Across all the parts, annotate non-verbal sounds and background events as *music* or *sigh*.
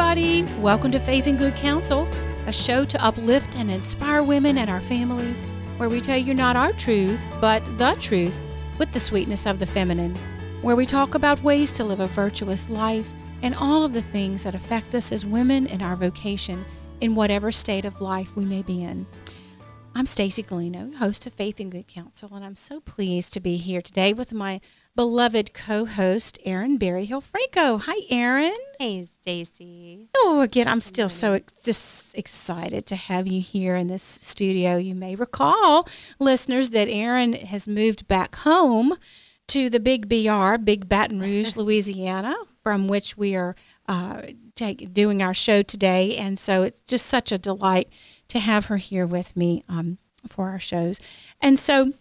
everybody. Welcome to Faith and Good Counsel, a show to uplift and inspire women and our families, where we tell you not our truth, but the truth with the sweetness of the feminine, where we talk about ways to live a virtuous life and all of the things that affect us as women in our vocation in whatever state of life we may be in. I'm Stacy Galino, host of Faith and Good Counsel, and I'm so pleased to be here today with my beloved co-host Erin Berryhill Franco. Hi, Erin. Hey, Stacy. Oh, again, I'm still so ex- just excited to have you here in this studio. You may recall, listeners, that Erin has moved back home to the Big BR, Big Baton Rouge, *laughs* Louisiana, from which we are uh, take, doing our show today, and so it's just such a delight to have her here with me um, for our shows. And so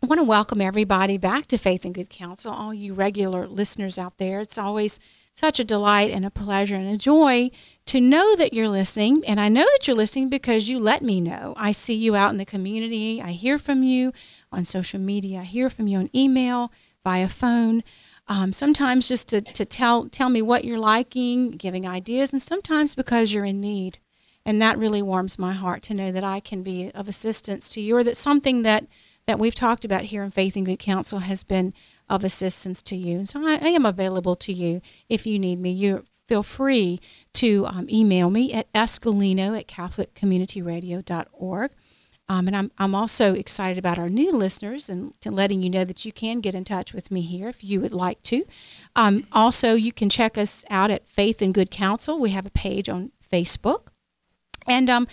I want to welcome everybody back to Faith and Good Counsel, all you regular listeners out there. It's always such a delight and a pleasure and a joy to know that you're listening. And I know that you're listening because you let me know. I see you out in the community, I hear from you on social media, I hear from you on email, via phone. Um, sometimes just to, to tell tell me what you're liking, giving ideas, and sometimes because you're in need. And that really warms my heart to know that I can be of assistance to you or that something that, that we've talked about here in Faith and Good Counsel has been of assistance to you. And so I, I am available to you if you need me. You feel free to um, email me at escalino at catholiccommunityradio.org. Um, and I'm, I'm also excited about our new listeners and letting you know that you can get in touch with me here if you would like to. Um, also, you can check us out at Faith and Good Counsel. We have a page on Facebook. And um,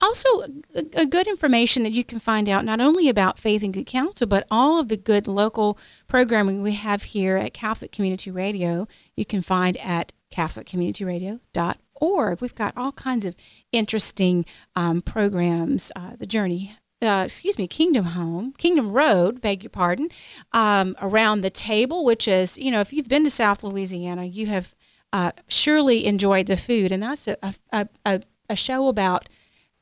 also, a, a, good information that you can find out not only about Faith and Good Counsel, but all of the good local programming we have here at Catholic Community Radio. You can find at CatholicCommunityRadio.org. We've got all kinds of interesting um, programs. Uh, the Journey uh, excuse me, Kingdom Home, Kingdom Road, beg your pardon, um, around the table, which is, you know, if you've been to South Louisiana, you have uh, surely enjoyed the food, and that's a, a, a, a show about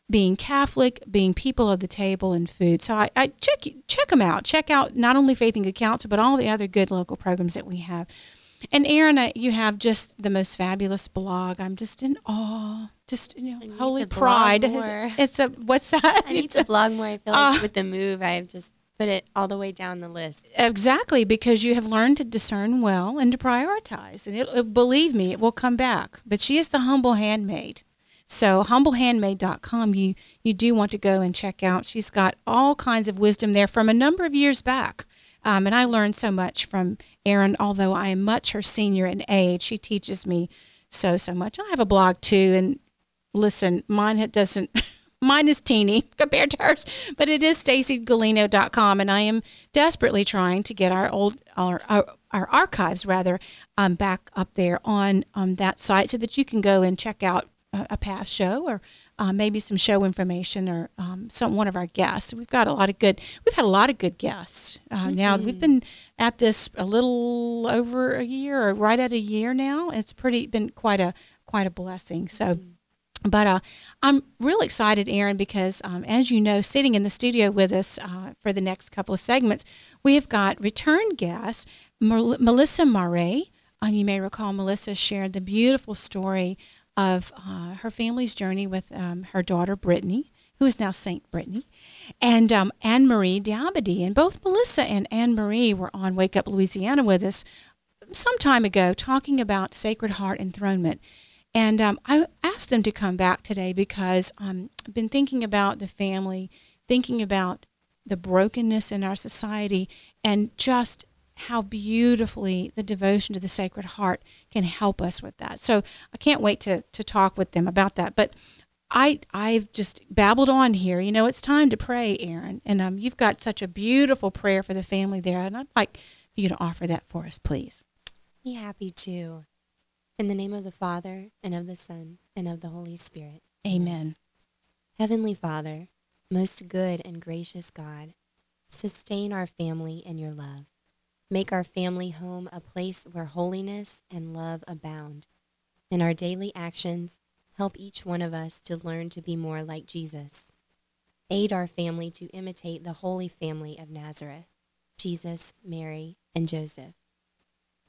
being Catholic, being people of the table, and food. So I, I check check them out. Check out not only Faith and Good Counsel, but all the other good local programs that we have. And Erin, you have just the most fabulous blog. I'm just in awe. Just you know, holy pride. It's a what's that? I need to blog more. I feel like uh, with the move, I've just put it all the way down the list. Exactly, because you have learned to discern well and to prioritize. And it, it, believe me, it will come back. But she is the humble handmaid. So humblehandmaid.com, you you do want to go and check out. She's got all kinds of wisdom there from a number of years back. Um, and I learned so much from Erin, although I am much her senior in age. She teaches me so, so much. I have a blog too, and listen, mine doesn't, *laughs* mine is teeny *laughs* compared to hers, but it is stacygalino.com, and I am desperately trying to get our old, our, our, our archives rather, um, back up there on um, that site so that you can go and check out a, a past show or uh, maybe some show information or um, some one of our guests. We've got a lot of good. We've had a lot of good guests. Uh, mm-hmm. Now we've been at this a little over a year or right at a year now. It's pretty been quite a quite a blessing. So. Mm-hmm. But uh, I'm real excited, Erin, because um, as you know, sitting in the studio with us uh, for the next couple of segments, we have got return guest Melissa Murray. Um, you may recall Melissa shared the beautiful story of uh, her family's journey with um, her daughter Brittany, who is now Saint Brittany, and um, Anne Marie Dabadie. And both Melissa and Anne Marie were on Wake Up Louisiana with us some time ago talking about Sacred Heart enthronement. And um, I asked them to come back today because um, I've been thinking about the family, thinking about the brokenness in our society, and just how beautifully the devotion to the Sacred Heart can help us with that. So I can't wait to, to talk with them about that. But I I've just babbled on here. You know, it's time to pray, Erin, and um, you've got such a beautiful prayer for the family there, and I'd like you to offer that for us, please. Be happy to. In the name of the Father and of the Son and of the Holy Spirit. Amen. Heavenly Father, most good and gracious God, sustain our family in your love Make our family home a place where holiness and love abound. In our daily actions, help each one of us to learn to be more like Jesus. Aid our family to imitate the Holy Family of Nazareth, Jesus, Mary, and Joseph.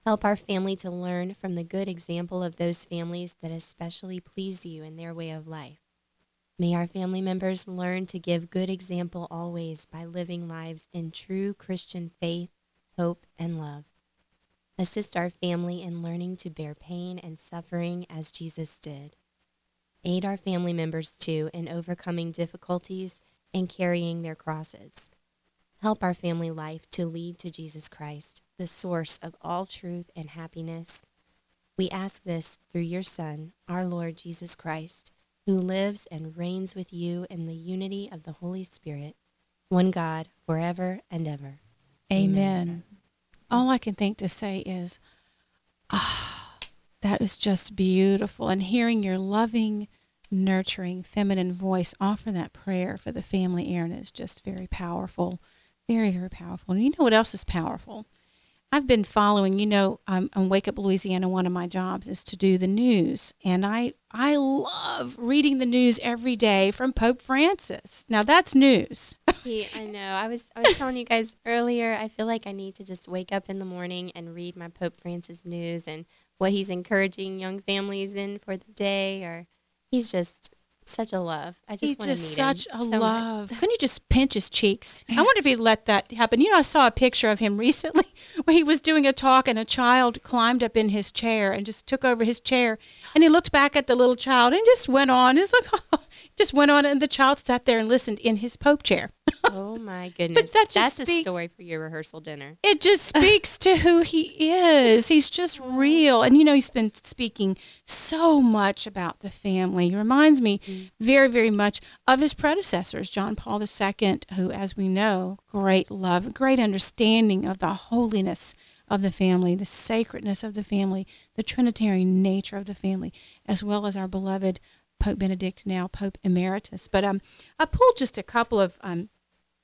Help our family to learn from the good example of those families that especially please you in their way of life. May our family members learn to give good example always by living lives in true Christian faith, hope, and love. Assist our family in learning to bear pain and suffering as Jesus did. Aid our family members too in overcoming difficulties and carrying their crosses. Help our family life to lead to Jesus Christ, the source of all truth and happiness. We ask this through your Son, our Lord Jesus Christ, who lives and reigns with you in the unity of the Holy Spirit, one God, forever and ever. Amen. All I can think to say is, ah, that is just beautiful. And hearing your loving, nurturing, feminine voice offer that prayer for the family, Erin, is just very powerful. Very, very powerful. And you know what else is powerful? I've been following, you know, um, on Wake Up Louisiana, one of my jobs is to do the news. And I, I love reading the news every day from Pope Francis. Now that's news. Yeah, I *laughs* know. I was I was telling you guys earlier, I feel like I need to just wake up in the morning and read my Pope Francis news and what he's encouraging young families in for the day or he's just such a love. I just He's want to meet just such him a so much. love. Couldn't you just pinch his cheeks? *laughs* I wonder if he'd let that happen. You know, I saw a picture of him recently *laughs* where he was doing a talk and a child climbed up in his chair and just took over his chair. And he looked back at the little child and just went on. It's like, just went on. And the child sat there and listened in his Pope chair. Oh my *laughs* goodness. that just That's a story for your rehearsal dinner. It just *laughs* speaks to who he is. He's just real. And you know, he's been speaking so much about the family. He reminds me very, very much of his predecessors, John Paul II, who, as we know, great love, great understanding of the holiness of the family, the sacredness of the family, the Trinitarian nature of the family, as well as our beloved Pope Benedict, now Pope Emeritus. But um, I pulled just a couple of um,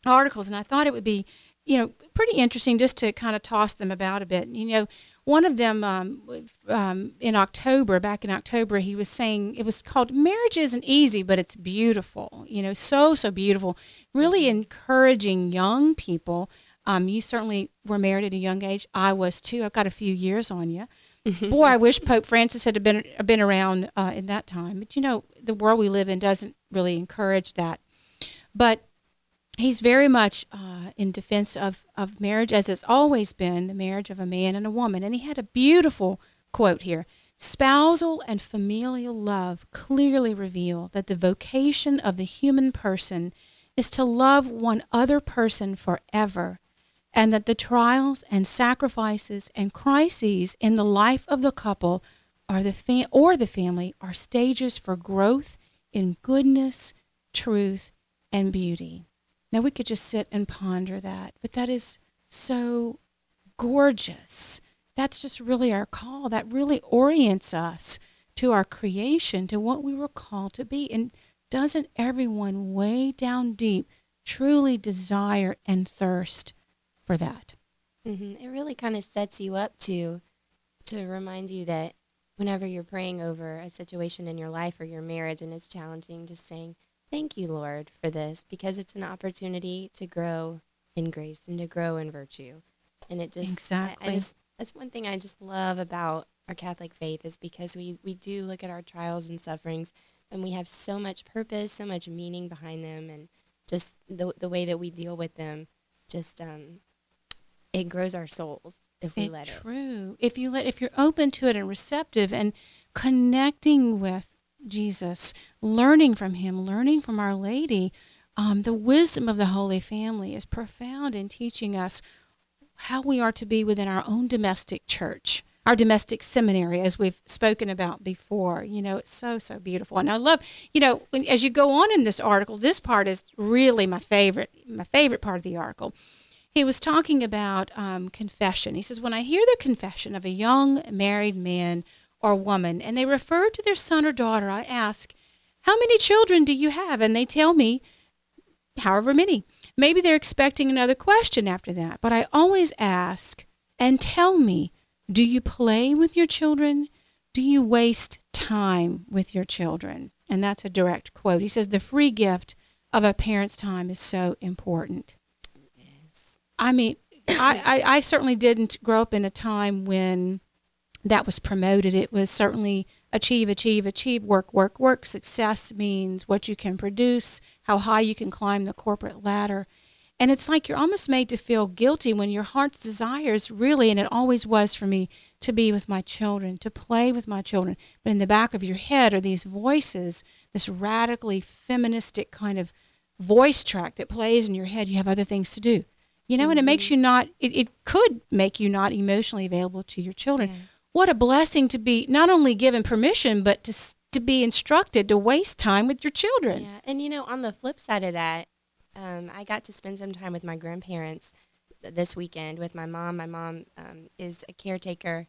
articles, and I thought it would be, you know, pretty interesting just to kind of toss them about a bit. You know, one of them um, um, in October, back in October, he was saying it was called "Marriage Isn't Easy, but It's Beautiful." You know, so so beautiful. Really encouraging young people. Um, you certainly were married at a young age. I was too. I've got a few years on you. *laughs* Boy, I wish Pope Francis had been been around uh, in that time. But you know, the world we live in doesn't really encourage that. But he's very much uh, in defense of, of marriage, as it's always been the marriage of a man and a woman. And he had a beautiful quote here Spousal and familial love clearly reveal that the vocation of the human person is to love one other person forever, and that the trials and sacrifices and crises in the life of the couple are the or the family are stages for growth in goodness, truth, and beauty. Now we could just sit and ponder that, but that is so gorgeous. That's just really our call. That really orients us to our creation, to what we were called to be. And doesn't everyone way down deep truly desire and thirst for that? Mm-hmm. It really kind of sets you up to to remind you that whenever you're praying over a situation in your life or your marriage and it's challenging, just saying, Thank you, Lord, for this, because it's an opportunity to grow in grace and to grow in virtue. And it just I- I, Exactly. just that's one thing I just love about our Catholic faith is because we, we do look at our trials and sufferings and we have so much purpose, so much meaning behind them and just the the way that we deal with them just um it grows our souls if we It- let it. true. If you let, if you're open to it and receptive and connecting with Jesus, learning from Him, learning from Our Lady, um, the wisdom of the Holy Family is profound in teaching us how we are to be within our own domestic church, our domestic seminary, as we've spoken about before. You know, it's so so beautiful, and I love. You know, as you go on in this article, this part is really my favorite. My favorite part of the article he was talking about um, confession. He says, When I hear the confession of a young married man or woman and they refer to their son or daughter, I ask, How many children do you have? And they tell me, however many. Maybe they're expecting another question after that, but I always ask, And tell me, do you play with your children? Do you waste time with your children? And that's a direct quote. He says, The free gift of a parent's time is so important. Yes. I mean, I, I, I certainly didn't grow up in a time when that was promoted. It was certainly achieve, achieve, achieve, work, work, work. Success means what you can produce, how high you can climb the corporate ladder. And it's like you're almost made to feel guilty when your heart's desires really, and it always was for me, to be with my children, to play with my children. But in the back of your head are these voices, this radically feministic kind of voice track that plays in your head. You have other things to do. You know, and it makes mm-hmm. you not, it, it could make you not emotionally available to your children. Yeah. What a blessing to be not only given permission, but to, to be instructed to waste time with your children. Yeah. And, you know, on the flip side of that, um, I got to spend some time with my grandparents this weekend with my mom. My mom um, is a caretaker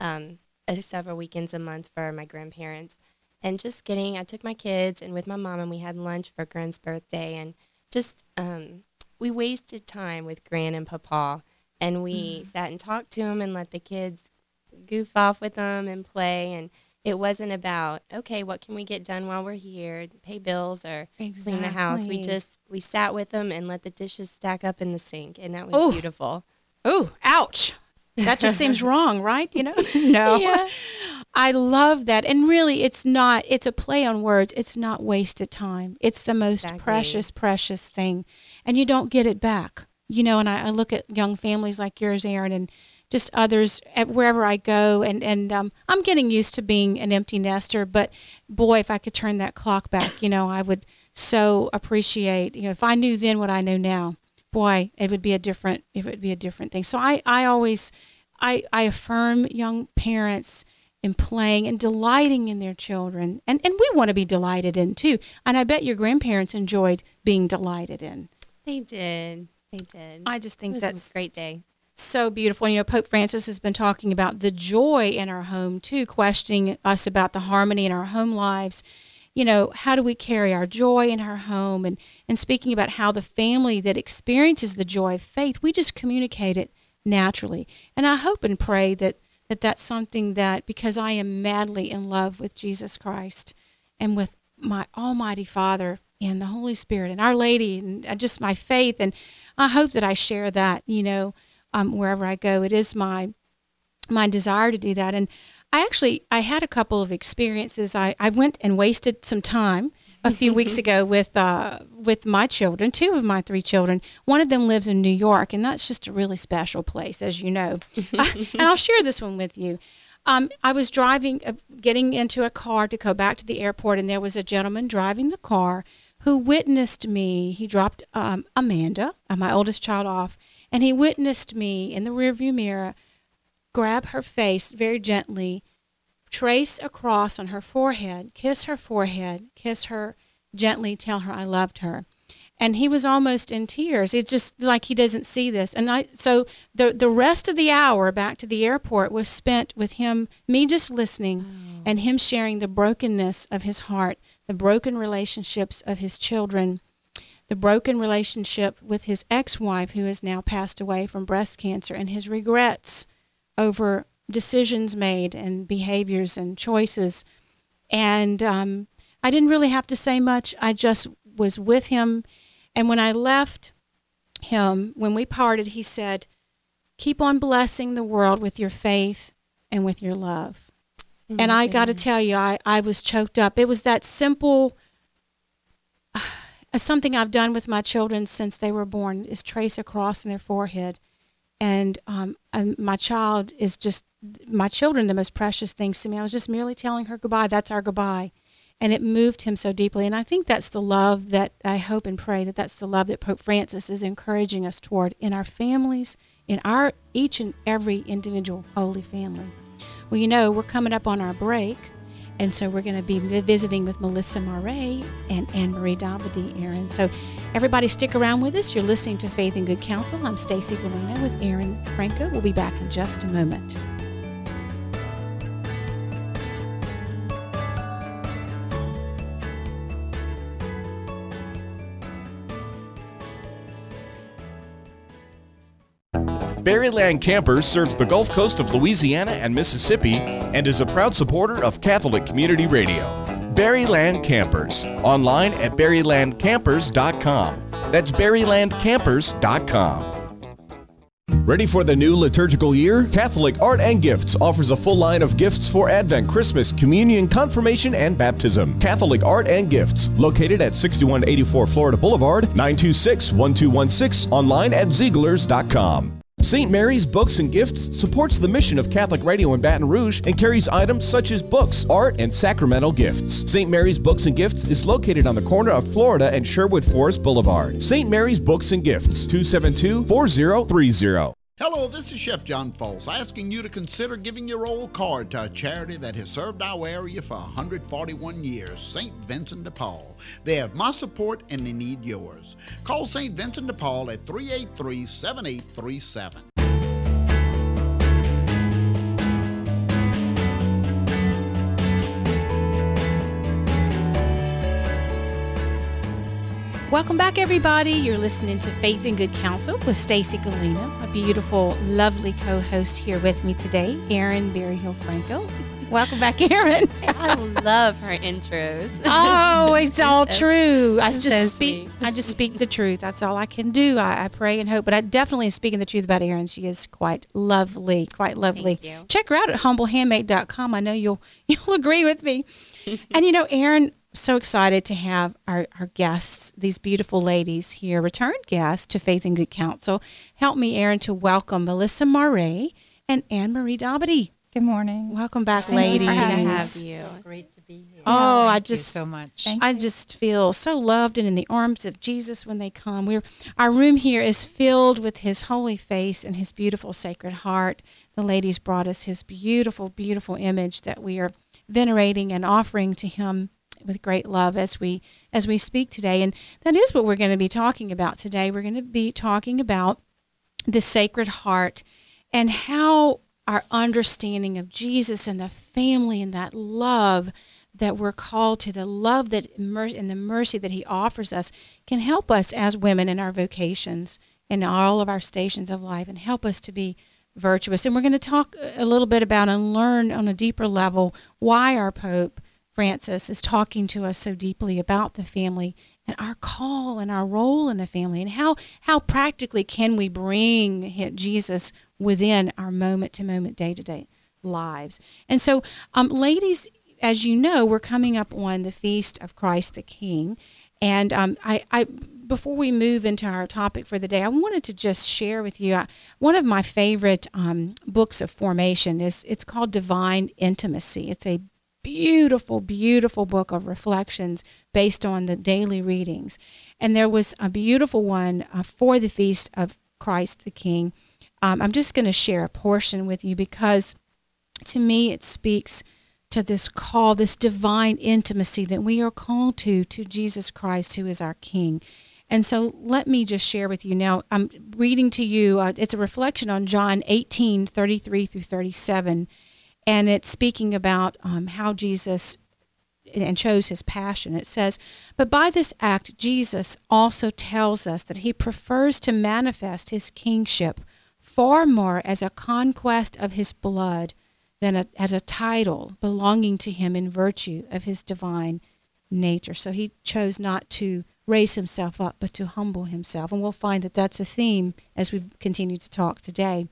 um, several weekends a month for my grandparents. And just getting, I took my kids and with my mom and we had lunch for Gran's birthday and just, um, we wasted time with Gran and Papa. And we mm. sat and talked to them and let the kids goof off with them and play. And it wasn't about okay what can we get done while we're here pay bills or exactly. clean the house we just we sat with them and let the dishes stack up in the sink and that was Ooh. beautiful oh ouch that just seems *laughs* wrong right you know *laughs* no yeah. i love that and really it's not it's a play on words it's not wasted time it's the most exactly. precious precious thing and you don't get it back you know and I, I look at young families like yours Erin and just others at wherever I go. And, and um, I'm getting used to being an empty nester, but boy, if I could turn that clock back, you know, I would so appreciate, you know, if I knew then what I know now, boy, it would be a different, it would be a different thing. So I, I always, I, I affirm young parents in playing and delighting in their children. And, and we want to be delighted in too. And I bet your grandparents enjoyed being delighted in. They did. They did. I just think that's a great day so beautiful. You know, Pope Francis has been talking about the joy in our home too, questioning us about the harmony in our home lives. You know, how do we carry our joy in our home? And, and speaking about how the family that experiences the joy of faith, we just communicate it naturally. And I hope and pray that, that that's something that, because I am madly in love with Jesus Christ and with my Almighty Father and the Holy Spirit and Our Lady and just my faith, and I hope that I share that, you know, um, wherever I go. It is my my desire to do that. And I actually I had a couple of experiences. I, I went and wasted some time a few *laughs* weeks ago with uh, with my children, two of my three children. One of them lives in New York, and that's just a really special place, as you know. *laughs* *laughs* and I'll share this one with you. Um, I was driving, uh, getting into a car to go back to the airport, and there was a gentleman driving the car who witnessed me. He dropped um, Amanda, uh, my oldest child, off, and he witnessed me in the rearview mirror grab her face very gently, trace a cross on her forehead, kiss her forehead, kiss her gently, tell her I loved her. And he was almost in tears. It's just like he doesn't see this. And I so the the rest of the hour back to the airport was spent with him, me just listening, and him sharing the brokenness of his heart, the broken relationships of his children, the broken relationship with his ex wife, who has now passed away from breast cancer, and his regrets over decisions made and behaviors and choices. And um, I didn't really have to say much. I just was with him. And when I left him, when we parted, he said, Keep on blessing the world with your faith and with your love. Oh and I got to tell you, I, I was choked up. It was that simple something I've done with my children since they were born is trace a cross in their forehead. And, um, my child is just, my children, the most precious things to me. I was just merely telling her goodbye. That's our goodbye. And it moved him so deeply. And I think that's the love that I hope and pray that that's the love that Pope Francis is encouraging us toward in our families, in our each and every individual holy family. Well, you know, we're coming up on our break. And so we're going to be visiting with Melissa Marais and Anne Marie Dabadie, Erin. So everybody stick around with us. You're listening to Faith and Good Counsel. I'm Stacy Galena with Erin Franco. We'll be back in just a moment. Berryland Campers serves the Gulf Coast of Louisiana and Mississippi and is a proud supporter of Catholic Community Radio. Berryland Campers, online at berrylandcampers.com. That's berrylandcampers.com. Ready for the new liturgical year? Catholic Art and Gifts offers a full line of gifts for Advent, Christmas, Communion, Confirmation, and Baptism. Catholic Art and Gifts, located at 6184 Florida Boulevard, 926 1216, online at Zieglers.com. St. Mary's Books and Gifts supports the mission of Catholic Radio in Baton Rouge and carries items such as books, art, and sacramental gifts. St. Mary's Books and Gifts is located on the corner of Florida and Sherwood Forest Boulevard. St. Mary's Books and Gifts, 272 4030. Hello, this is Chef John Folse asking you to consider giving your old card to a charity that has served our area for 141 years, St. Vincent de Paul. They have my support and they need yours. Call St. Vincent de Paul at 383 7837. Welcome back, everybody. You're listening to Faith and Good Counsel with Stacy Galena, a beautiful, lovely co-host here with me today, Erin Berryhill Franco. Welcome back, Erin. I love her intros. oh, *laughs* it's all so- true. I just so speak. I just speak *laughs* the truth. That's all I can do. I, I pray and hope, but I definitely am speaking the truth about Erin. She is quite lovely, quite lovely. Check her out at humblehandmaid.com. I know you'll *laughs* you'll agree with me. and you know, Erin, so excited to have our, our guests, these beautiful ladies here, return guests to Faith and Good Counsel. Help me, Erin, to welcome Melissa Murray and Anne Marie Dabadie. Good morning. Welcome back, Thank you ladies. for having have us. you. Great to be here. Oh, I Thank just so much. Thank I you. just feel so loved and in the arms of Jesus when they come. We're our room here is filled with his holy face and his beautiful sacred heart. The ladies brought us his beautiful, beautiful image that we are venerating and offering to him with great love as we as we speak today. And that is what we're going to be talking about today. We're going to be talking about the Sacred Heart and how our understanding of Jesus and the family and that love that we're called to, the love that and the mercy that He offers us, can help us as women in our vocations in all of our stations of life and help us to be virtuous. And we're going to talk a little bit about and learn on a deeper level why our Pope Francis is talking to us so deeply about the family and our call and our role in the family and how how practically can we bring Jesus within our moment to moment day to day lives. And so um, ladies as you know we're coming up on the feast of Christ the King and um, I, I before we move into our topic for the day, I wanted to just share with you uh, one of my favorite um, books of formation is it's called Divine Intimacy. It's a beautiful, beautiful book of reflections based on the daily readings. And there was a beautiful one uh, for the feast of Christ the King. Um, I'm just going to share a portion with you because to me it speaks to this call, this divine intimacy that we are called to, to Jesus Christ, who is our King. And so let me just share with you now. I'm reading to you, uh, it's a reflection on John 18 33 through 37 and it's speaking about um, how Jesus and chose his passion. It says, But by this act, Jesus also tells us that he prefers to manifest his kingship far more as a conquest of his blood than a, as a title belonging to him in virtue of his divine nature. So he chose not to raise himself up, but to humble himself. And we'll find that that's a theme as we continue to talk today.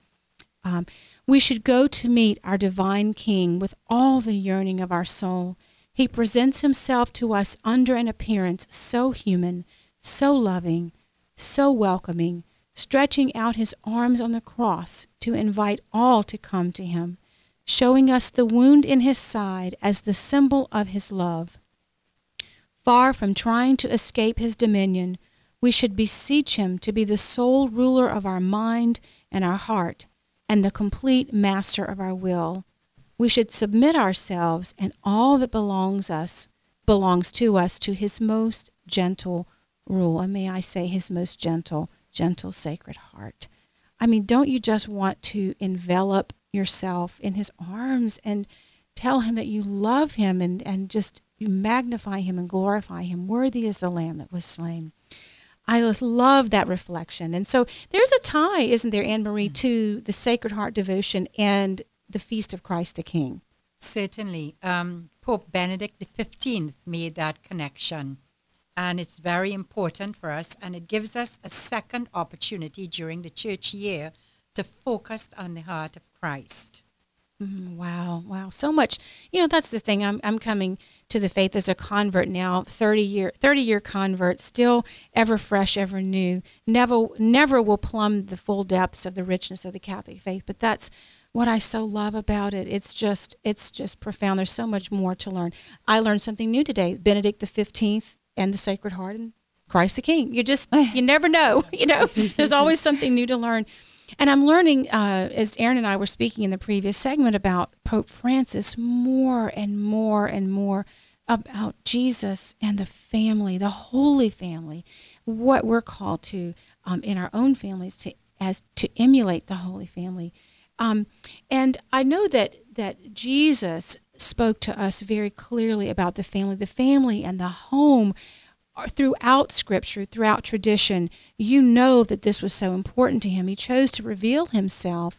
Um, we should go to meet our divine King with all the yearning of our soul. He presents himself to us under an appearance so human, so loving, so welcoming, stretching out his arms on the cross to invite all to come to him, showing us the wound in his side as the symbol of his love. Far from trying to escape his dominion, we should beseech him to be the sole ruler of our mind and our heart and the complete master of our will. We should submit ourselves and all that belongs us belongs to us to his most gentle rule. And may I say his most gentle, gentle sacred heart. I mean, don't you just want to envelop yourself in his arms and tell him that you love him and, and just you magnify him and glorify him. Worthy is the lamb that was slain. I just love that reflection. And so there's a tie, isn't there, Anne Marie, to the Sacred Heart devotion and the Feast of Christ the King. Certainly. Um, Pope Benedict XV made that connection. And it's very important for us. And it gives us a second opportunity during the church year to focus on the heart of Christ. Mm, Wow, wow, so much. You know, that's the thing. I'm I'm coming to the faith as a convert now, 30 year 30 year convert, still ever fresh, ever new. Never never will plumb the full depths of the richness of the Catholic faith, but that's what I so love about it. It's just it's just profound. There's so much more to learn. I learned something new today. Benedict the 15th and the Sacred Heart and Christ the King. You just *laughs* you never know, *laughs* you know. There's always something new to learn. And I'm learning, uh, as Erin and I were speaking in the previous segment about Pope Francis, more and more and more about Jesus and the family, the Holy Family, what we're called to um, in our own families to as to emulate the Holy Family. Um, and I know that that Jesus spoke to us very clearly about the family, the family and the home throughout scripture, throughout tradition, you know that this was so important to him. He chose to reveal himself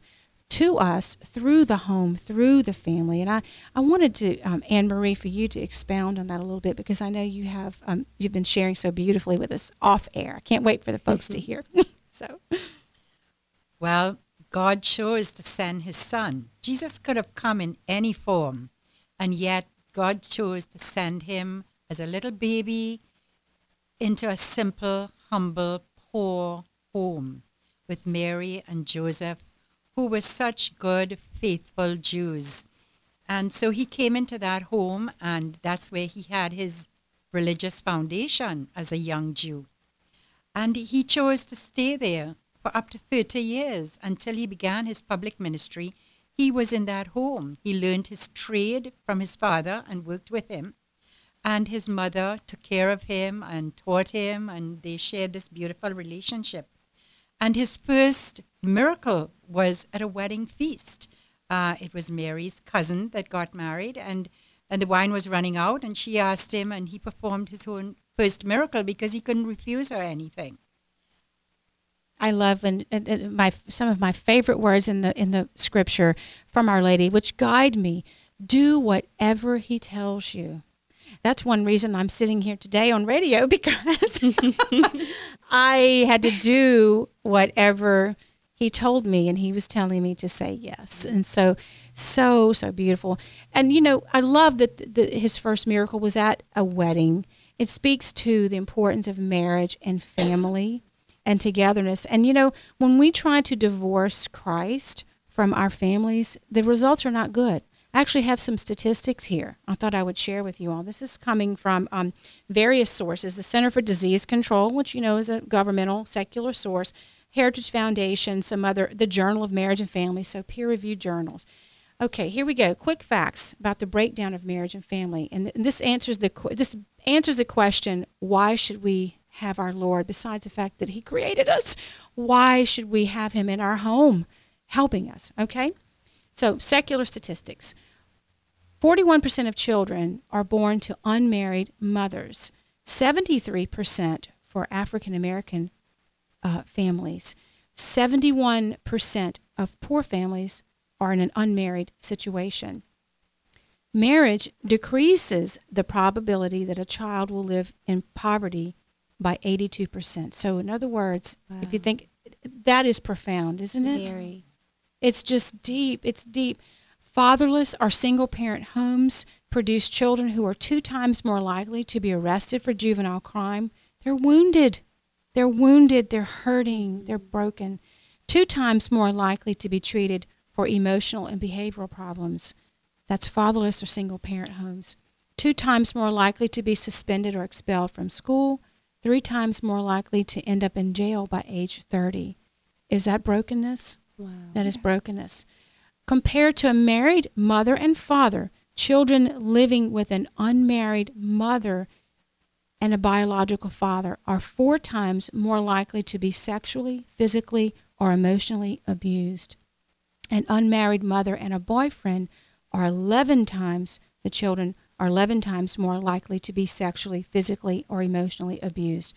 to us through the home, through the family. And I, I wanted to, um, Anne Marie, for you to expound on that a little bit because I know you have, um, you've been sharing so beautifully with us off air. I can't wait for the folks to hear. *laughs* so, Well, God chose to send his son. Jesus could have come in any form, and yet God chose to send him as a little baby into a simple, humble, poor home with Mary and Joseph, who were such good, faithful Jews. And so he came into that home, and that's where he had his religious foundation as a young Jew. And he chose to stay there for up to 30 years until he began his public ministry. He was in that home. He learned his trade from his father and worked with him. And his mother took care of him and taught him, and they shared this beautiful relationship. And his first miracle was at a wedding feast. Uh, it was Mary's cousin that got married, and, and the wine was running out, and she asked him, and he performed his own first miracle because he couldn't refuse her anything. I love and, and, and my some of my favorite words in the in the scripture from Our Lady, which guide me. Do whatever He tells you. That's one reason I'm sitting here today on radio *laughs* because I had to do whatever he told me and he was telling me to say yes. And so so so beautiful. And you know i love that the, his first miracle was at a wedding. It speaks to the importance of marriage and family and togetherness. And you know when we try to divorce christ from our families the results are not good I actually have some statistics here I thought I would share with you all. This is coming from um, various sources the Center for Disease Control, which you know is a governmental, secular source, Heritage Foundation, some other, the Journal of Marriage and Family, so peer reviewed journals. Okay, here we go. Quick facts about the breakdown of marriage and family, and th- this answers the qu- this answers the question: Why should we have our Lord? Besides the fact that He created us, why should we have Him in our home, helping us? Okay, so secular statistics: forty-one percent of children are born to unmarried mothers. Seventy-three percent for African American uh, families. 71% of poor families are in an unmarried situation. Marriage decreases the probability that a child will live in poverty by 82%. So, in other words, if you think that is profound, isn't it? Very. It's just deep. It's deep. Fatherless or single parent homes produce children who are two times more likely to be arrested for juvenile crime. They're wounded. They're wounded. They're hurting. They're broken. Two times more likely to be treated for emotional and behavioral problems. That's fatherless or single parent homes. Two times more likely to be suspended or expelled from school. Three times more likely to end up in jail by age 30. Is that brokenness? Wow. That is brokenness. Compared to a married mother and father, children living with an unmarried mother and a biological father are four times more likely to be sexually, physically, or emotionally abused. An unmarried mother and a boyfriend are 11 times, the children are 11 times more likely to be sexually, physically, or emotionally abused.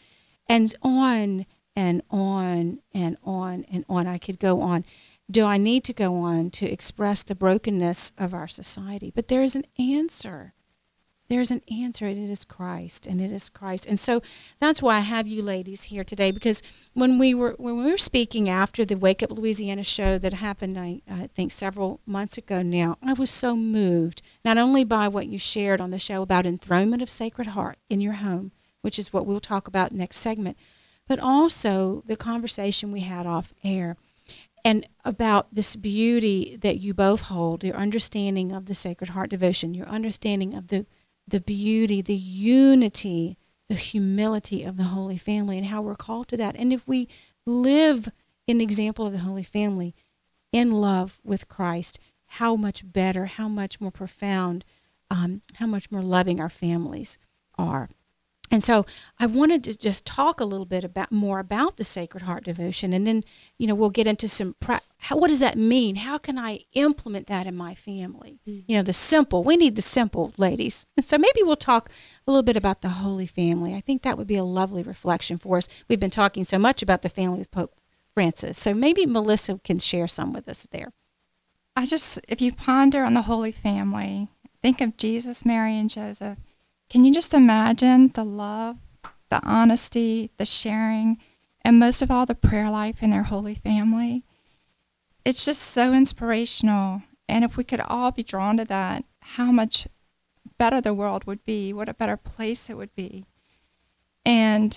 And on and on and on and on. I could go on. Do I need to go on to express the brokenness of our society? But there is an answer. There's an answer, and it is Christ, and it is Christ. And so that's why I have you ladies here today, because when we were when we were speaking after the Wake Up Louisiana show that happened, I, I think several months ago now, I was so moved not only by what you shared on the show about enthronement of Sacred Heart in your home, which is what we'll talk about next segment, but also the conversation we had off air and about this beauty that you both hold, your understanding of the Sacred Heart devotion, your understanding of the the beauty, the unity, the humility of the Holy Family, and how we're called to that. And if we live in the example of the Holy Family in love with Christ, how much better, how much more profound, um, how much more loving our families are. And so I wanted to just talk a little bit about more about the Sacred Heart devotion, and then you know we'll get into some. Pra- how, what does that mean? How can I implement that in my family? Mm-hmm. You know, the simple. We need the simple, ladies. *laughs* So maybe we'll talk a little bit about the Holy Family. I think that would be a lovely reflection for us. We've been talking so much about the family with Pope Francis, so maybe Melissa can share some with us there. I just, if you ponder on the Holy Family, think of Jesus, Mary, and Joseph can you just imagine the love, the honesty, the sharing, and most of all, the prayer life in their holy family? It's just so inspirational. And if we could all be drawn to that, how much better the world would be, what a better place it would be. And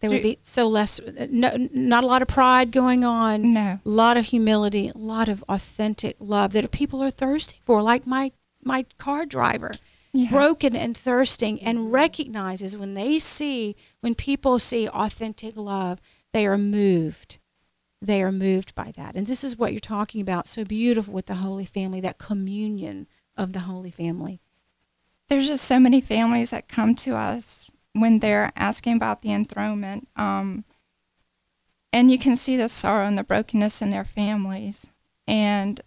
there would be so less, no, not a lot of pride going on. No, a lot of humility, a lot of authentic love that people are thirsty for, like my my car driver yes. broken and thirsting and recognizes when they see, when people see authentic love, they are moved. They are moved by that. And this is what you're talking about so beautiful with the Holy Family, that communion of the Holy Family. There's just so many families that come to us when they're asking about the enthronement. Um, and you can see the sorrow and the brokenness in their families. And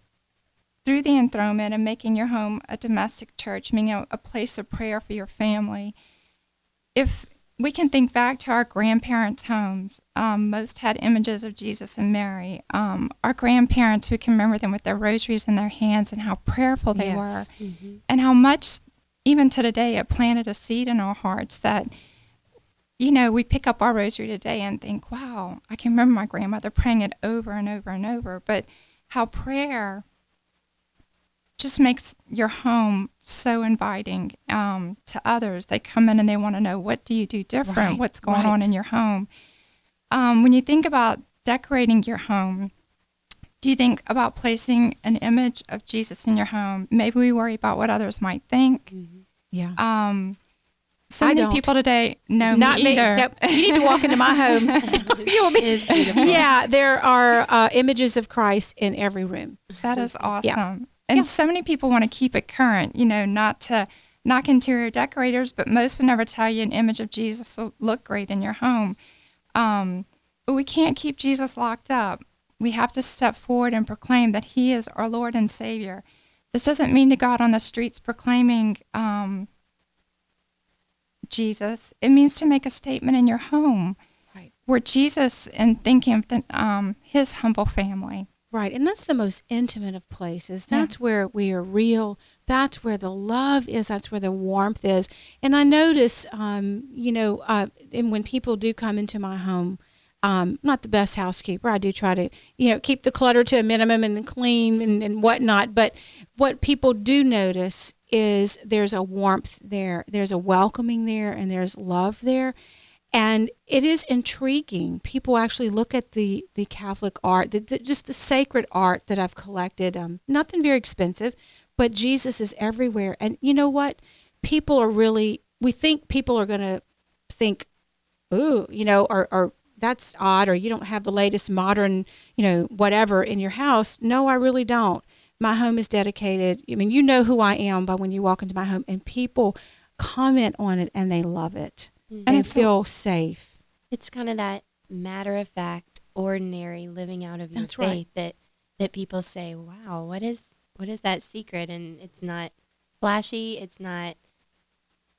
through the enthronement and making your home a domestic church, meaning a, a place of prayer for your family. If we can think back to our grandparents' homes. Um, most had images of Jesus and Mary. Um, our grandparents, we can remember them with their rosaries in their hands and how prayerful they yes. were, mm-hmm. and how much, even to today, it planted a seed in our hearts that, you know, we pick up our rosary today and think, wow, I can remember my grandmother praying it over and over and over. But how prayer just makes your home so inviting um, to others. They come in and they want to know what do you do different, right, what's going right. on in your home. Um, when you think about decorating your home, do you think about placing an image of Jesus in your home? Maybe we worry about what others might think. Mm-hmm. Yeah. Um, so I many don't. people today know Not me either. Me. Nope. You need to walk into my home. *laughs* You'll be. It is beautiful. Yeah, there are uh, images of Christ in every room. That is awesome. Yeah. And yeah. so many people want to keep it current, you know, not to knock interior decorators, but most would never tell you an image of Jesus will look great in your home. Um, but we can't keep Jesus locked up. We have to step forward and proclaim that He is our Lord and Savior. This doesn't mean to go out on the streets proclaiming um, Jesus. It means to make a statement in your home right. where Jesus and thinking of the, um, His humble family. Right, and that's the most intimate of places. That's yes. where we are real. That's where the love is. That's where the warmth is. And I notice, um, you know, uh, and when people do come into my home, um, not the best housekeeper. I do try to, you know, keep the clutter to a minimum and clean and, and whatnot. But what people do notice is there's a warmth there, there's a welcoming there, and there's love there and it is intriguing. People actually look at the the Catholic art, the, the, just the sacred art that I've collected. Um, nothing very expensive, but Jesus is everywhere. And you know what? People are really. We think people are going to think, ooh, you know, or, or that's odd, or you don't have the latest modern, you know, whatever in your house. No, I really don't. My home is dedicated. I mean, you know who I am by when you walk into my home, and people comment on it and they love it mm-hmm. and feel safe. It's kind of that matter of fact, ordinary living out of your That's faith right. that that people say, "Wow, what is what is that secret?" And it's not flashy. It's not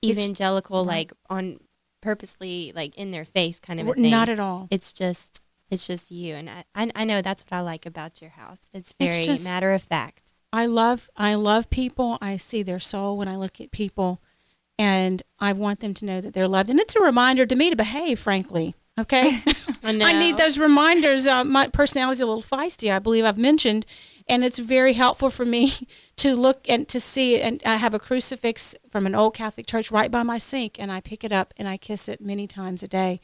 evangelical, it's, like on purposely, like in their face, kind of a thing. Not at all. It's just it's just you, and I I, I know that's what I like about your house. It's very it's just, matter of fact. I love I love people. I see their soul when I look at people and I want them to know that they're loved. And it's a reminder to me to behave, frankly. Okay, *laughs* I, *laughs* I need those reminders. Uh, my personality is a little feisty. I believe I've mentioned, and it's very helpful for me *laughs* to look and to see. And I have a crucifix from an old Catholic church right by my sink, and I pick it up and I kiss it many times a day.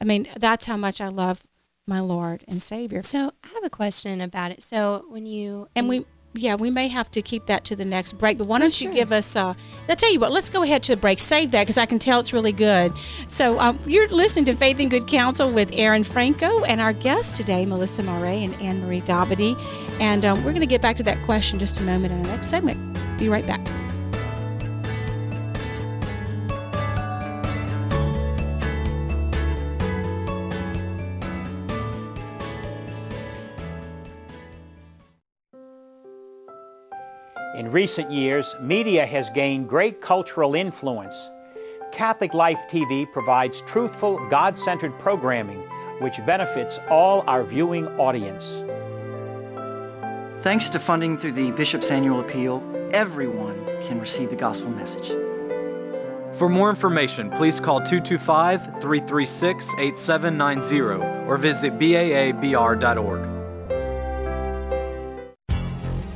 I mean, that's how much I love my Lord and Savior. So I have a question about it. So when you And we, yeah, we may have to keep that to the next break. But why don't you sure. give us? Uh, I'll tell you what. Let's go ahead to the break. Save that because I can tell it's really good. So um, you're listening to Faith and Good Counsel with Erin Franco and our guests today, Melissa Maraist and Anne Marie Dabadie. And um, we're going to get back to that question in just a moment in the next segment. Be right back. Recent years, media has gained great cultural influence. Catholic Life TV provides truthful, God centered programming which benefits all our viewing audience. Thanks to funding through the Bishop's Annual Appeal, everyone can receive the gospel message. For more information, please call 225 336 8790 or visit baabr.org.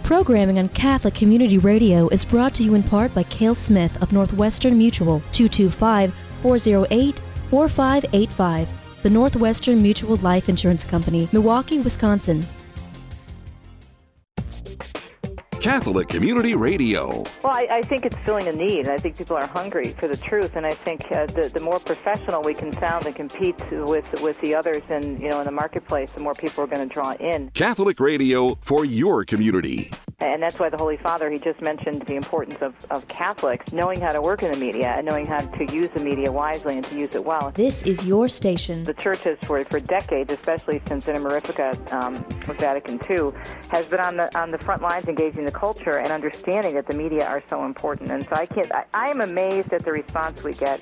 Programming on Catholic Community Radio is brought to you in part by Cale Smith of Northwestern Mutual, 225 408 4585. The Northwestern Mutual Life Insurance Company, Milwaukee, Wisconsin. Catholic Community Radio. Well, I, I think it's filling a need, and I think people are hungry for the truth. And I think uh, the the more professional we can sound and compete with with the others, in you know, in the marketplace, the more people are going to draw in. Catholic Radio for your community. And that's why the Holy Father, he just mentioned the importance of, of Catholics knowing how to work in the media and knowing how to use the media wisely and to use it well. This is your station. The church has, for, for decades, especially since Inter Mirifica um, with Vatican II, has been on the on the front lines engaging the culture and understanding that the media are so important. And so I can't, I, I am amazed at the response we get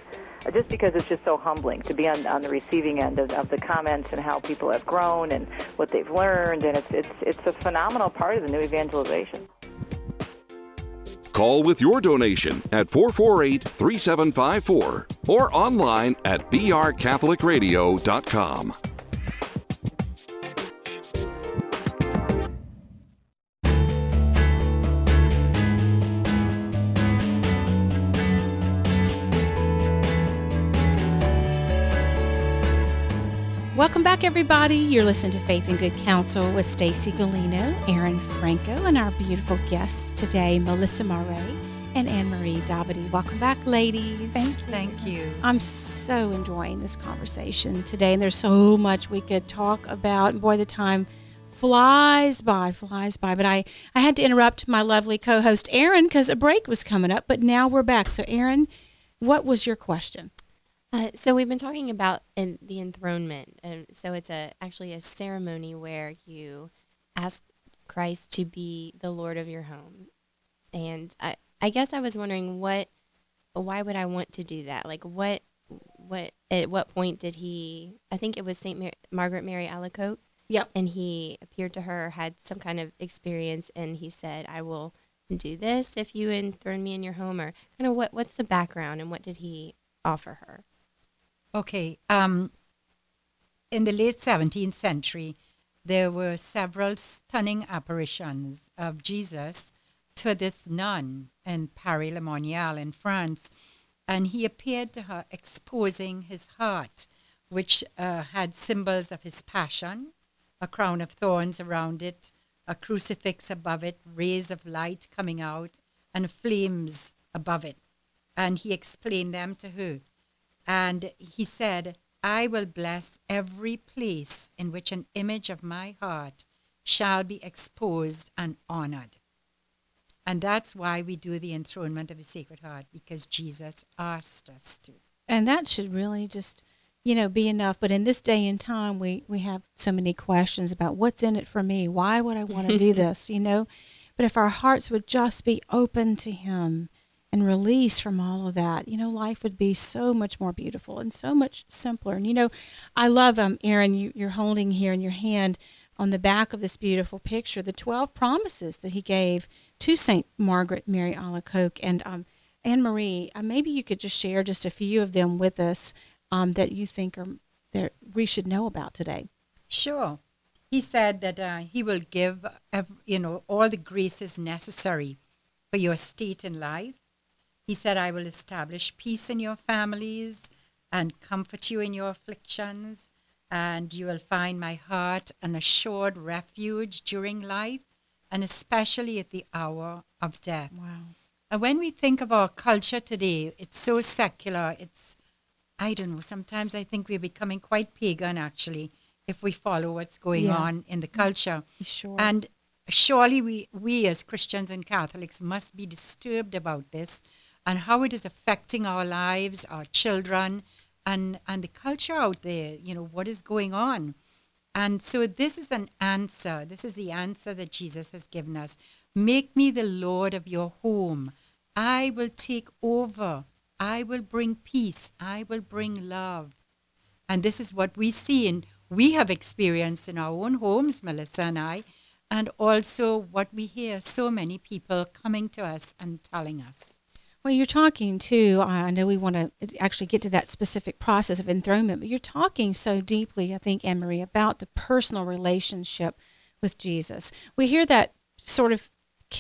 just because it's just so humbling to be on, on the receiving end of, of the comments and how people have grown and what they've learned. And it's, it's, it's a phenomenal part of the new evangelization. Call with your donation at 448 3754 or online at brcatholicradio.com. back, everybody. You're listening to Faith and Good Counsel with Stacy Galino, Erin Franco, and our beautiful guests today, Melissa Maraist and Anne Marie Dabadie. Welcome back, ladies. Thank you. Thank you. I'm so enjoying this conversation today, and there's so much we could talk about. And boy, the time flies by, flies by. But I, I had to interrupt my lovely co host, Erin, because a break was coming up, but now we're back. So, Erin, what was your question? Uh, so we've been talking about in the enthronement, and so it's a actually a ceremony where you ask Christ to be the Lord of your home, and I I guess I was wondering what why would I want to do that? Like what what at what point did he? I think it was Saint Mar- Margaret Mary Alacoque. Yep. And he appeared to her, had some kind of experience, and he said, "I will do this if you enthrone me in your home." Or kind of what what's the background and what did he offer her? Okay. Um, in the late 17th century, there were several stunning apparitions of Jesus to this nun in Paray-le-Monial in France. And he appeared to her exposing his heart, which uh, had symbols of his passion, a crown of thorns around it, a crucifix above it, rays of light coming out, and flames above it. And he explained them to her. And he said, I will bless every place in which an image of my heart shall be exposed and honored. And that's why we do the enthronement of the Sacred Heart, because Jesus asked us to. And that should really just, you know, be enough. But in this day and time, we, we have so many questions about what's in it for me. Why would I want to do *laughs* this, you know? But if our hearts would just be open to Him and release from all of that, you know, life would be so much more beautiful and so much simpler. And, you know, I love, um, Erin, you, you're holding here in your hand on the back of this beautiful picture the 12 promises that he gave to St. Margaret Mary Alacoque. And, um, Anne Marie, uh, maybe you could just share just a few of them with us um, that you think are that we should know about today. Sure. He said that uh, he will give, you know, all the graces necessary for your state in life. He said, I will establish peace in your families and comfort you in your afflictions, and you will find my heart an assured refuge during life, and especially at the hour of death. Wow. And when we think of our culture today, it's so secular. It's, I don't know, sometimes I think we're becoming quite pagan actually if we follow what's going Yeah. on in the culture. Mm, sure. And surely we, we as Christians and Catholics must be disturbed about this and how it is affecting our lives, our children, and, and the culture out there, you know, what is going on. And so this is an answer. This is the answer that Jesus has given us. Make me the Lord of your home. I will take over. I will bring peace. I will bring love. And this is what we see and we have experienced in our own homes, Melissa and I, and also what we hear so many people coming to us and telling us. Well, you're talking too. I know we want to uh, actually get to that specific process of enthronement, but you're talking so deeply, I think, Anne Marie, about the personal relationship with Jesus. We hear that sort of,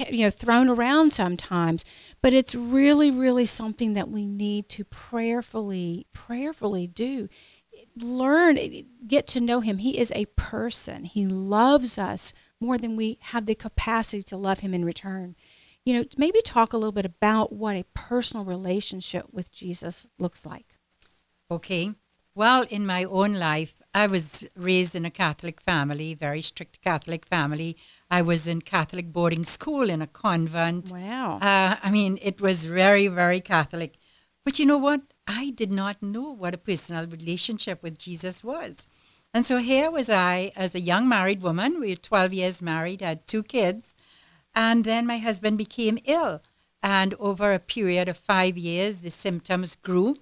you know, thrown around sometimes, but it's really, really something that we need to prayerfully, prayerfully do. Learn, eh, get to know Him. He is a person. He loves us more than we have the capacity to love Him in return you know, maybe talk a little bit about what a personal relationship with Jesus looks like. Okay. Well, in my own life, I was raised in a Catholic family, very strict Catholic family. I was in Catholic boarding school in a convent. Wow. Uh, I mean, it was very, very Catholic. But you know what? I did not know what a personal relationship with Jesus was. And so here was I as a young married woman. We were 12 years married, had two kids. And then my husband became ill. And over a period of five years, the symptoms grew.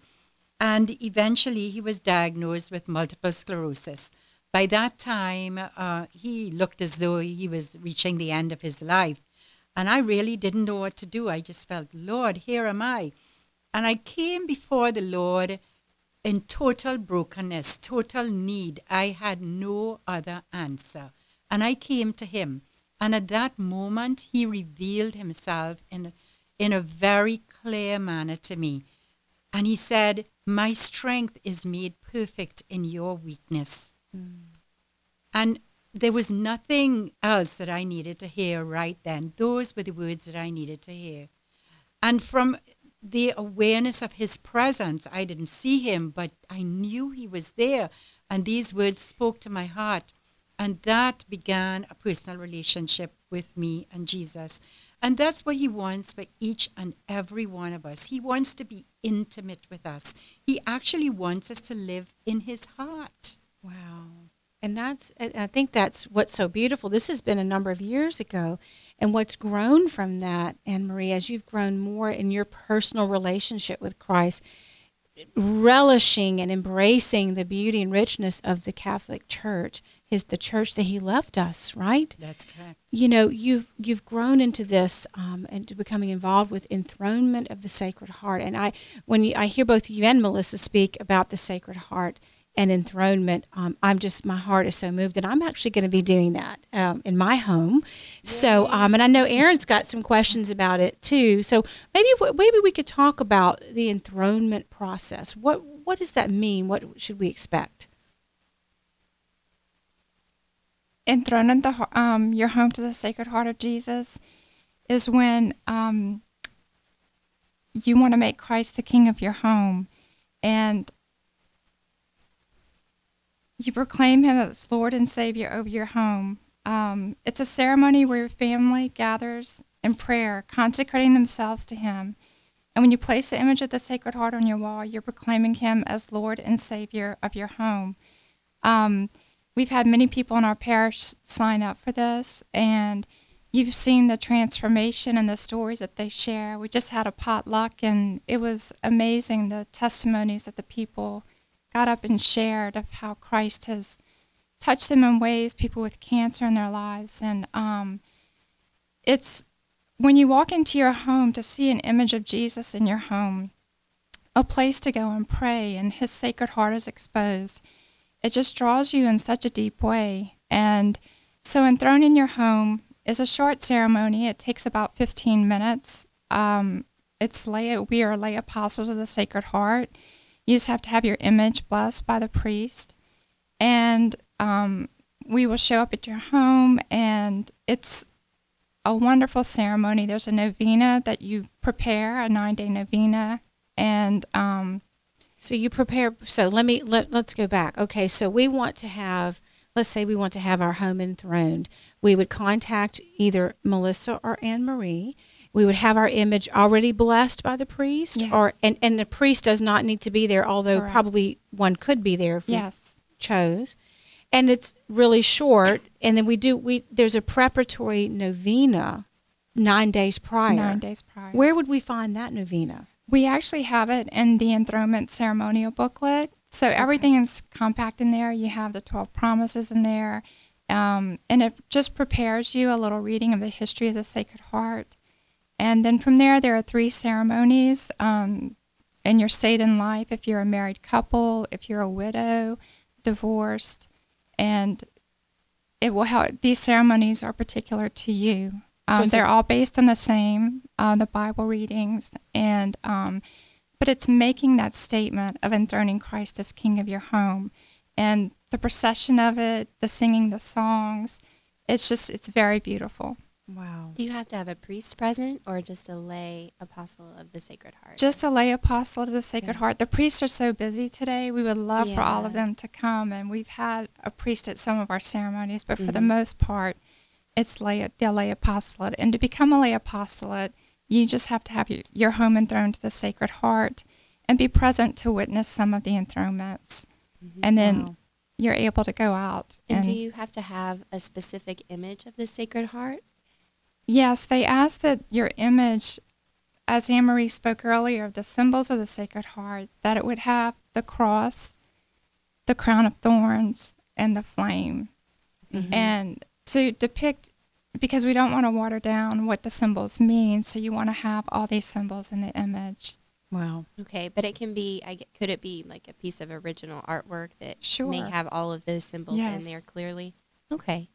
And eventually, he was diagnosed with multiple sclerosis. By that time, uh, he looked as though he was reaching the end of his life. And I really didn't know what to do. I just felt, Lord, here am I. And I came before the Lord in total brokenness, total need. I had no other answer. And I came to him. And at that moment, he revealed himself in, in a very clear manner to me. And he said, My strength is made perfect in your weakness. Hmm. And there was nothing else that I needed to hear right then. Those were the words that I needed to hear. And from the awareness of his presence, I didn't see him, but I knew he was there. And these words spoke to my heart. And that began a personal relationship with me and Jesus. And that's what he wants for each and every one of us. He wants to be intimate with us. He actually wants us to live in his heart. Wow. And that's, I think that's what's so beautiful. This has been a number of years ago. And what's grown from that, Anne Marie, as you've grown more in your personal relationship with Christ, relishing and embracing the beauty and richness of the Catholic Church, is the church that He left us, right? That's correct. you know you've you've grown into this um, and to becoming involved with enthronement of the sacred heart. And i when you, i hear both you and melissa speak about the sacred heart and enthronement um, i'm just my heart is so moved. And i'm actually going to be doing that um, in my home. So um, and i know erin's got some questions about it too. So maybe maybe we could talk about the enthronement process. What what does that mean? What should we expect enthroning the um, your home to the Sacred Heart of Jesus is when um, you want to make Christ the King of your home, and you proclaim Him as Lord and Savior over your home. Um, it's a ceremony where your family gathers in prayer, consecrating themselves to Him. And when you place the image of the Sacred Heart on your wall, you're proclaiming Him as Lord and Savior of your home. Um, we've had many people in our parish sign up for this, and you've seen the transformation and the stories that they share. We just had a potluck, and it was amazing the testimonies that the people got up and shared of how Christ has touched them in ways, people with cancer in their lives. And um, it's when you walk into your home to see an image of Jesus in your home, a place to go and pray, and his sacred heart is exposed, it just draws you in such a deep way. And so, enthroned in your home is a short ceremony. It takes about 15 minutes. Um, it's lay, we are lay apostles of the Sacred Heart. You just have to have your image blessed by the priest. And um, we will show up at your home, and it's a wonderful ceremony. There's a novena that you prepare, a nine day novena. And um, so you prepare. So let me, let, let's go back. Okay, so we want to have let's say we want to have our home enthroned, we would contact either Melissa or Anne Marie. We would have our image already blessed by the priest, Yes. or and, and the priest does not need to be there, although Correct. probably one could be there if Yes. we chose. And it's really short, and then we do we there's a preparatory novena nine days prior. Nine days prior. Where would we find that novena? We actually have it in the enthronement ceremonial booklet. So everything is compact in there. You have the 12 promises in there. Um, and it just prepares you a little reading of the history of the Sacred Heart. And then from there, there are three ceremonies um, in your state in life if you're a married couple, if you're a widow, divorced. And it will help. These ceremonies are particular to you. So Um, it's they're a- all based on the same, uh, the Bible readings, and um, but it's making that statement of enthroning Christ as King of your home, and the procession of it, the singing the songs, it's just it's very beautiful. Wow. Do you have to have a priest present or just a lay apostle of the Sacred Heart? Just a lay apostle of the Sacred Yeah. Heart. The priests are so busy today. We would love for all of them to come, and we've had a priest at some of our ceremonies, but for the Mhm. most part, it's lay the lay apostolate. And to become a lay apostolate, you just have to have your, your home enthroned to the Sacred Heart and be present to witness some of the enthronements. Mm-hmm. And then Wow. you're able to go out. And do you have to have a specific image of the Sacred Heart? Yes, they ask that your image, as Anne Marie spoke earlier, of the symbols of the Sacred Heart, that it would have the cross, the crown of thorns, and the flame. Mm-hmm. And to depict, because we don't want to water down what the symbols mean, so you want to have all these symbols in the image. Wow. Okay, but it can be. I get, could it be like a piece of original artwork that sure. may have all of those symbols Yes. in there clearly? Okay.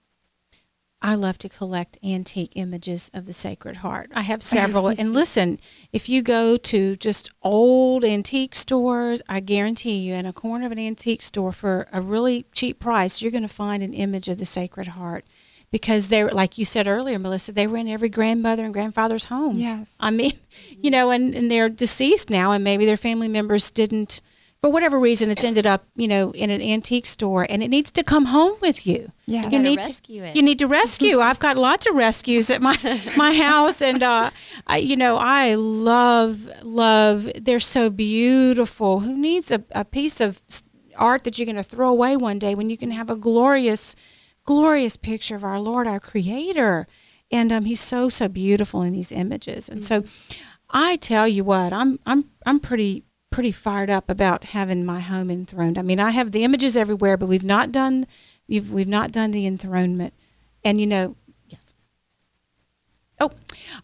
I love to collect antique images of the Sacred Heart. I have *laughs* several. and listen, if you go to just old antique stores, I guarantee you, in a corner of an antique store for a really cheap price, you're going to find an image of the Sacred Heart. Because they're, like you said earlier, Melissa, they were in every grandmother and grandfather's home. Yes. I mean, *laughs* you know, and, and they're deceased now, and maybe their family members didn't, for whatever reason, it's ended up, you know, in an antique store, and it needs to come home with you. Yeah. You You gotta rescue to, it. You need to rescue. *laughs* I've got lots of rescues at my my house, and uh, I, you know, I love love. They're so beautiful. Who needs a, a piece of art that you're going to throw away one day when you can have a glorious, glorious picture of our Lord, our Creator, and um, He's so so beautiful in these images. And so, I tell you what, I'm I'm I'm pretty pretty fired up about having my home enthroned. I mean, I have the images everywhere, but we've not done you've, we've not done the enthronement. And you know. Oh,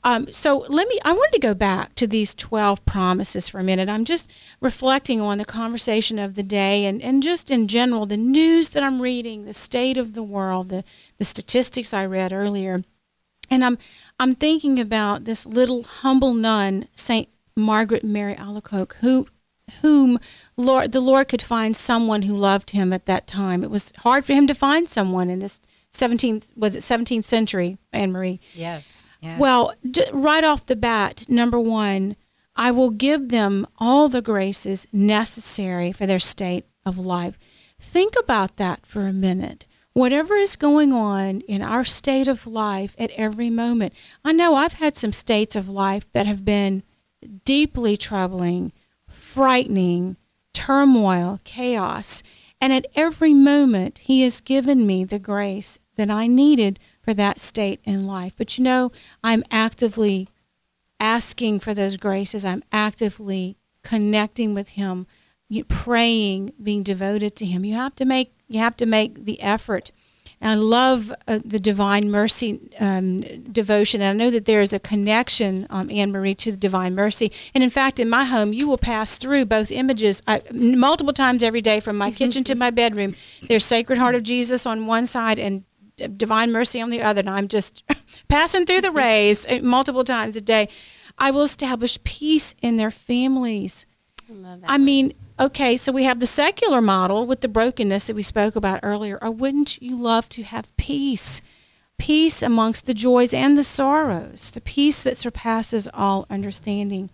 um, so let me. I wanted to go back to these twelve promises for a minute. I'm just reflecting on the conversation of the day, and, and just in general, the news that I'm reading, the state of the world, the the statistics I read earlier, and I'm I'm thinking about this little humble nun, Saint Margaret Mary Alacoque, who whom Lord the Lord could find someone who loved him at that time. It was hard for him to find someone in this 17th was it 17th century, Anne Marie. Yes. Yes. Well, d- right off the bat, number one, I will give them all the graces necessary for their state of life. Think about that for a minute. Whatever is going on in our state of life at every moment. I know I've had some states of life that have been deeply troubling, frightening, turmoil, chaos. And at every moment, He has given me the grace that I needed for that state in life. But you know, I'm actively asking for those graces. I'm actively connecting with Him, praying, being devoted to Him. You have to make you have to make the effort. And I love uh, the Divine Mercy um, devotion. And I know that there is a connection, um, Anne Marie, to the Divine Mercy. And in fact, in my home, you will pass through both images I, multiple times every day from my kitchen to *laughs* my bedroom. There's Sacred Heart of Jesus on one side and Divine Mercy on the other. And I'm just *laughs* passing through the rays uh, multiple times a day. I will establish peace in their families. I, I mean, okay, so we have the secular model with the brokenness that we spoke about earlier. Or wouldn't you love to have peace? Peace amongst the joys and the sorrows, the peace that surpasses all understanding.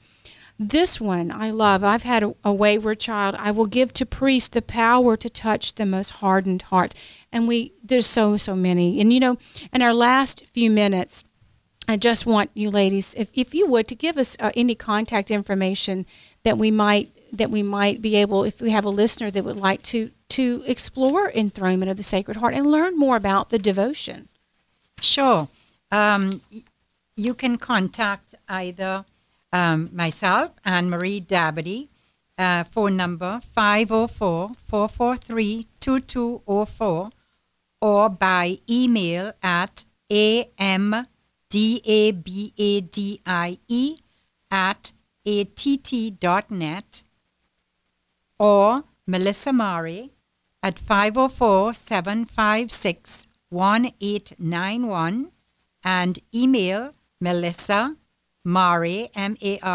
This one I love. I've had a, a wayward child. I will give to priests the power to touch the most hardened hearts. And we, there's so, so many. And you know, in our last few minutes, I just want you ladies, if, if you would, to give us uh, any contact information that we might that we might be able, if we have a listener that would like to to explore enthronement of the Sacred Heart and learn more about the devotion. Sure. Um, you can contact either um, myself, Anne Marie Dabadie, uh, phone number 504 443 2204, or by email at am D-A-B-A-D-I-E at att.net or Melissa Maraist at 504-756-1891 and email Melissa Maraist, M-A-R-A-I-S-T,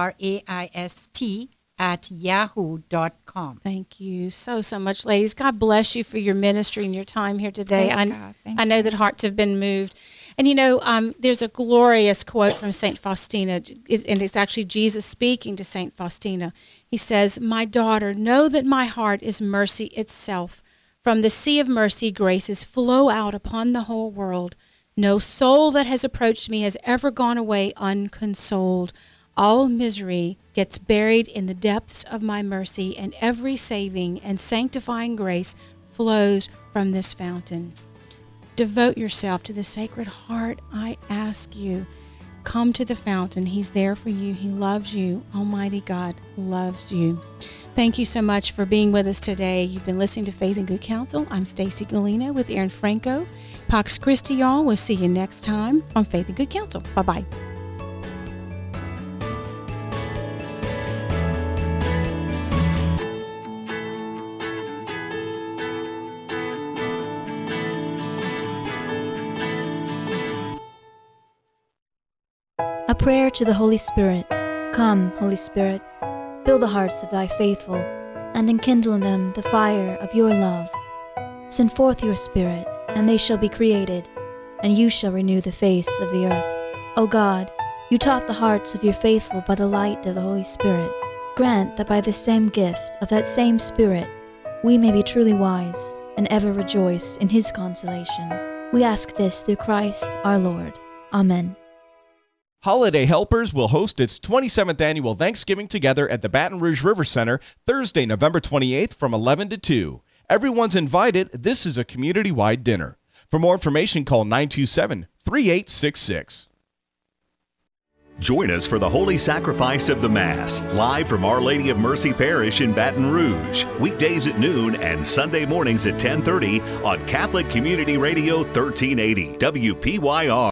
at yahoo.com. Thank you so, so much, ladies. God bless you for your ministry and your time here today. Praise I, I know that hearts have been moved. And you know, um, there's a glorious quote from St. Faustina, and it's actually Jesus speaking to St. Faustina. He says, My daughter, know that my heart is mercy itself. From the sea of mercy, graces flow out upon the whole world. No soul that has approached me has ever gone away unconsoled. All misery gets buried in the depths of my mercy, and every saving and sanctifying grace flows from this fountain. Devote yourself to the Sacred Heart, I ask you. Come to the fountain. He's there for you. He loves you. Almighty God loves you. Thank you so much for being with us today. You've been listening to Faith and Good Counsel. I'm Stacy Galina with Erin Franco. Pax Christi, y'all. We'll see you next time on Faith and Good Counsel. Bye bye. A prayer to the Holy Spirit. Come, Holy Spirit, fill the hearts of thy faithful, and enkindle in them the fire of your love. Send forth your Spirit, and they shall be created, and you shall renew the face of the earth. O God, you taught the hearts of your faithful by the light of the Holy Spirit. Grant that by the same gift of that same Spirit we may be truly wise and ever rejoice in his consolation. We ask this through Christ our Lord. Amen. Holiday Helpers will host its 27th annual Thanksgiving Together at the Baton Rouge River Center Thursday, November 28th from 11 to 2. Everyone's invited. This is a community wide dinner. For more information, call 927 3866. Join us for the Holy Sacrifice of the Mass, live from Our Lady of Mercy Parish in Baton Rouge, weekdays at noon and Sunday mornings at 10:30 on Catholic Community Radio 1380 WPYR.